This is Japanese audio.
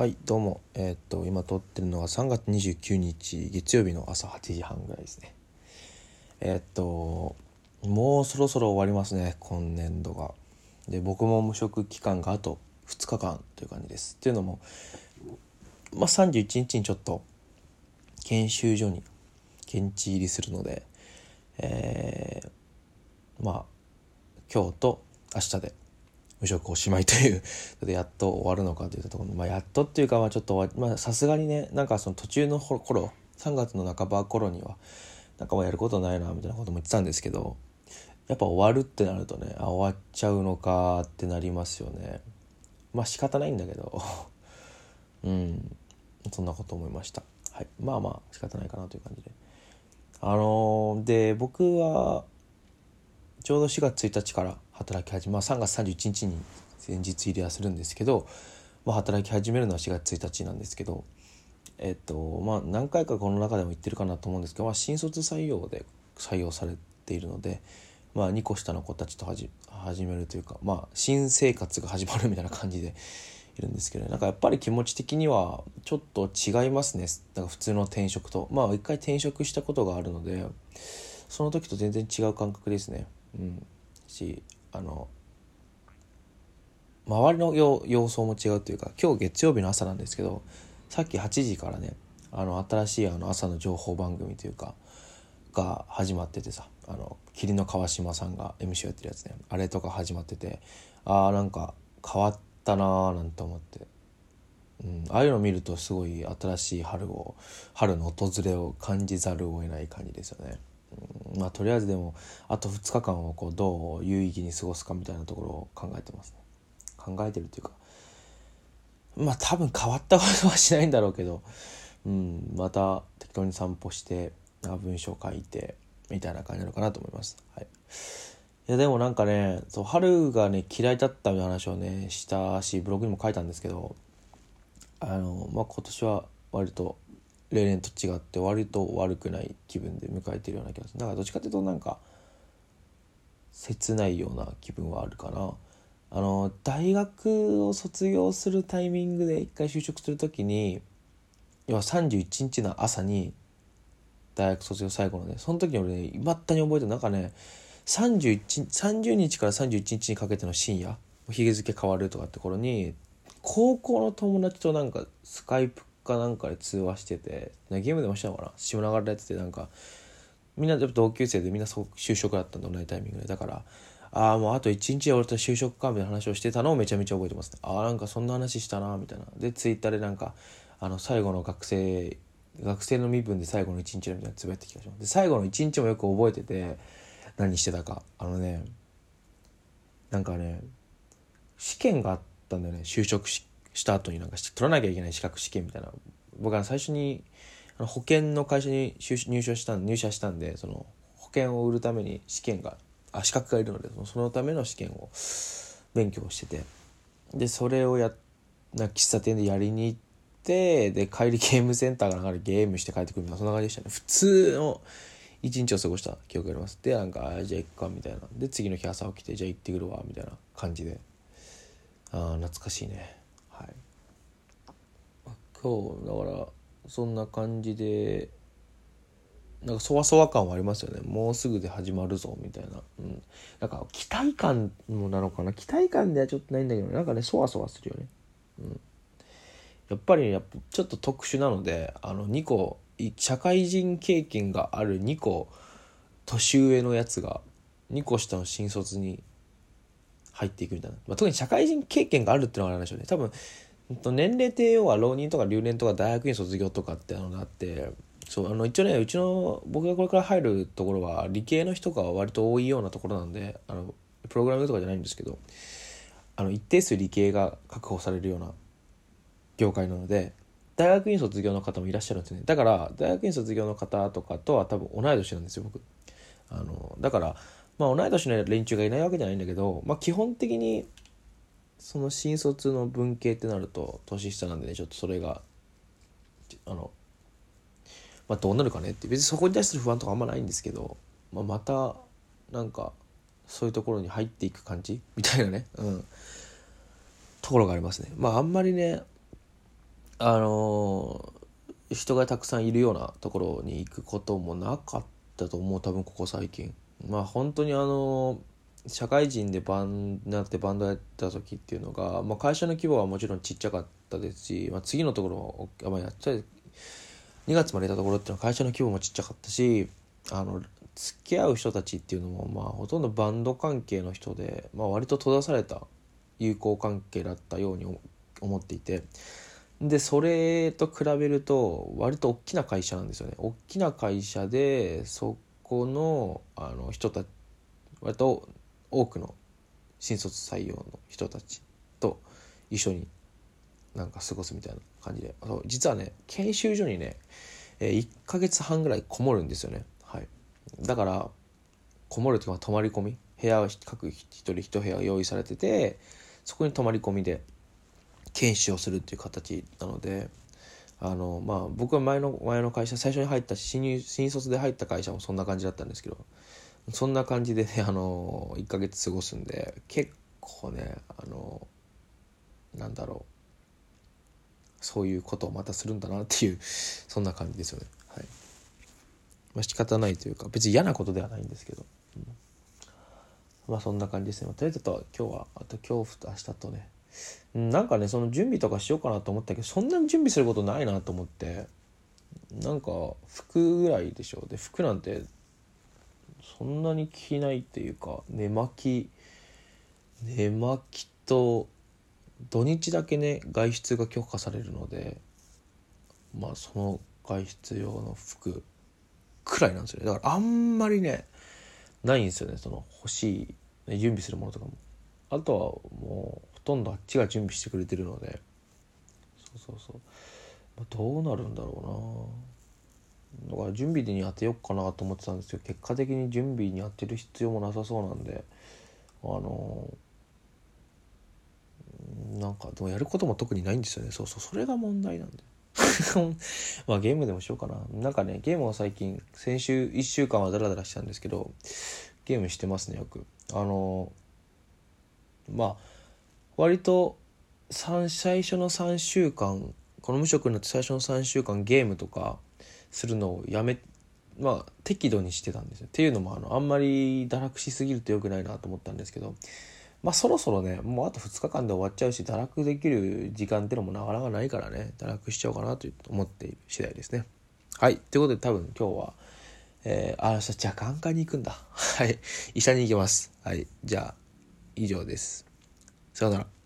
はいどうも。えーっと今撮ってるのは3月29日月曜日の朝8時半ぐらいですね。えーっともうそろそろ終わりますね今年度が。で僕も無職期間があと2日間という感じです。っていうのもまあ31日にちょっと研修所に現地入りするのでえーまあ今日と明日で無職おしまいというやっと終わるのかといったところ。まあやっとっていうかまあちょっとさすがにねなんかその途中の頃3月の半ば頃にはなんかもうやることないなみたいなことも言ってたんですけどやっぱ終わるってなるとねあ終わっちゃうのかってなりますよね。まあ仕方ないんだけど。うん。そんなこと思いました。はい。まあまあ仕方ないかなという感じで。あのー、で僕はちょうど4月1日から働き始め、まあ、3月31日に前日入りはするんですけど、まあ、働き始めるのは4月1日なんですけどえっとまあ何回かこの中でも言ってるかなと思うんですけど、まあ、新卒採用で採用されているので、まあ、2個下の子たちと始めるというか、まあ、新生活が始まるみたいな感じで いるんですけど、ね、なんかやっぱり気持ち的にはちょっと違いますね。なんか普通の転職と。まあ一回転職したことがあるのでその時と全然違う感覚ですね。うん。しあの周りの様相も違うというか今日月曜日の朝なんですけどさっき8時からねあの新しいあの朝の情報番組というかが始まっててさあの霧の川島さんが MC をやってるやつねあれとか始まっててああんか変わったなーなんて思って、うん、ああいうの見るとすごい新しい春を春の訪れを感じざるを得ない感じですよね。まあとりあえずでもあと2日間をこうどう有意義に過ごすかみたいなところを考えてますね考えてるっていうかまあ多分変わったことはしないんだろうけど、うん、また適当に散歩して文章書いてみたいな感じなのかなと思います。はい、いやでもなんかねそう春がね嫌いだったみたいな話をねしたしブログにも書いたんですけどあの、まあ、今年は割と例年と違って割と悪くない気分で迎えてるような気がする。だからどっちかっていうとなんか切ないような気分はあるかな。あの大学を卒業するタイミングで一回就職する時に要は31日の朝に大学卒業最後のねその時に俺ねいまだに覚えてるなんかね31 30日から31日にかけての深夜日付変わるとかって頃に高校の友達となんかスカイプかなんかで通話しててゲームでもしたのかな？下ながらやっててなんかみんなやっぱ同級生でみんな就職だったんだ同じタイミングで。だからああもうあと1日で俺と就職かみたいな話をしてたのをめちゃめちゃ覚えてます、ね、ああなんかそんな話したなみたいな。でツイッターでなんかあの最後の学生学生の身分で最後の1日みたいなつぶやいてきましたで最後の1日もよく覚えてて何してたか。あのねなんかね試験があったんだよね就職試した後になんか取らなきゃいけない資格試験みたいな。僕は最初にあの保険の会社に入社した入社したんでその保険を売るために試験があ資格がいるのでそのための試験を勉強してて。でそれをやな喫茶店でやりに行ってで帰りゲームセンターからゲームして帰ってくるみたいなそんな感じでしたね。普通の一日を過ごした記憶があります。でなんかじゃあ行くかみたいな。で次の日朝起きてじゃあ行ってくるわみたいな感じで。ああ懐かしいね。今日だからそんな感じでなんかそわそわ感はありますよね。もうすぐで始まるぞみたいな、うん、なんか期待感もなのかな。期待感ではちょっとないんだけどなんかねそわそわするよね、うん、やっぱりやっぱちょっと特殊なのであの2個社会人経験がある2個年上のやつが2個下の新卒に入っていくみたいな、まあ、特に社会人経験があるっていうのがあるんでしょうね。多分年齢って要は浪人とか留年とか大学院卒業とかってのがあってそうあの一応ねうちの僕がこれから入るところは理系の人が割と多いようなところなんであのプログラミングとかじゃないんですけどあの一定数理系が確保されるような業界なので大学院卒業の方もいらっしゃるんですね。だから大学院卒業の方とかとは多分同い年なんですよ僕。あのだからまあ同い年の連中がいないわけじゃないんだけど、まあ、基本的にその新卒の文系ってなると年下なんでねちょっとそれがあの、まあ、どうなるかねって別にそこに対する不安とかあんまないんですけど、まあ、またなんかそういうところに入っていく感じ？みたいなね、うん、ところがありますね。まああんまりねあの人がたくさんいるようなところに行くこともなかったと思う。多分ここ最近。まあ本当にあの社会人でバンなってバンドやった時っていうのが、まあ、会社の規模はもちろんちっちゃかったですし、まあ、次のところ、まあ、やっちゃ2月までいたところっていうのは会社の規模もちっちゃかったしあの付き合う人たちっていうのもまあほとんどバンド関係の人で、まあ、割と閉ざされた友好関係だったように思っていてでそれと比べると割と大きな会社なんですよね。大きな会社でそこのあの人たち割と多くの新卒採用の人たちと一緒になんか過ごすみたいな感じで実はね研修所にね1ヶ月半ぐらいこもるんですよね。はい。だからこもるというか泊まり込み部屋は各一人一部屋用意されててそこに泊まり込みで研修をするっていう形なのであのまあ僕は前の前の会社最初に入った新入新卒で入った会社もそんな感じだったんですけどそんな感じでね あの1ヶ月過ごすんで結構ねあのなんだろう。そういうことをまたするんだなっていうそんな感じですよね。はい。まあ仕方ないというか別に嫌なことではないんですけど、うん、まあそんな感じですね。とりあえずと今日はあと今日と明日とね。なんかねその準備とかしようかなと思ったけどそんなに準備することないなと思ってなんか服ぐらいでしょう。で服なんてそんなに着ないっていうか寝巻き寝巻きと土日だけね外出が許可されるのでまあその外出用の服くらいなんですよね。だからあんまりねないんですよね。その欲しい準備するものとかも。あとはもうほとんどあっちが準備してくれてるので。そうそうそう、まあ、どうなるんだろうな。だから準備に当てようかなと思ってたんですけど結果的に準備に当てる必要もなさそうなんであのなんかでもやることも特にないんですよね。そうそうそれが問題なんで。まあゲームでもしようかな。なんかねゲームは最近先週1週間はダラダラしたんですけどゲームしてますねよく。あのまあ割と最初の3週間この無職になって最初の3週間ゲームとかするのをやめまあ適度にしてたんですよっていうのもあのあんまり堕落しすぎると良くないなと思ったんですけどまあそろそろねもうあと2日間で終わっちゃうし堕落できる時間ってのもなかなかないからね堕落しちゃおうかなと思っている次第ですねはいということで多分今日はえー、あ、じゃあ眼科に行くんだ。はい。医者に行きます。はい。じゃあ、以上です。さよなら。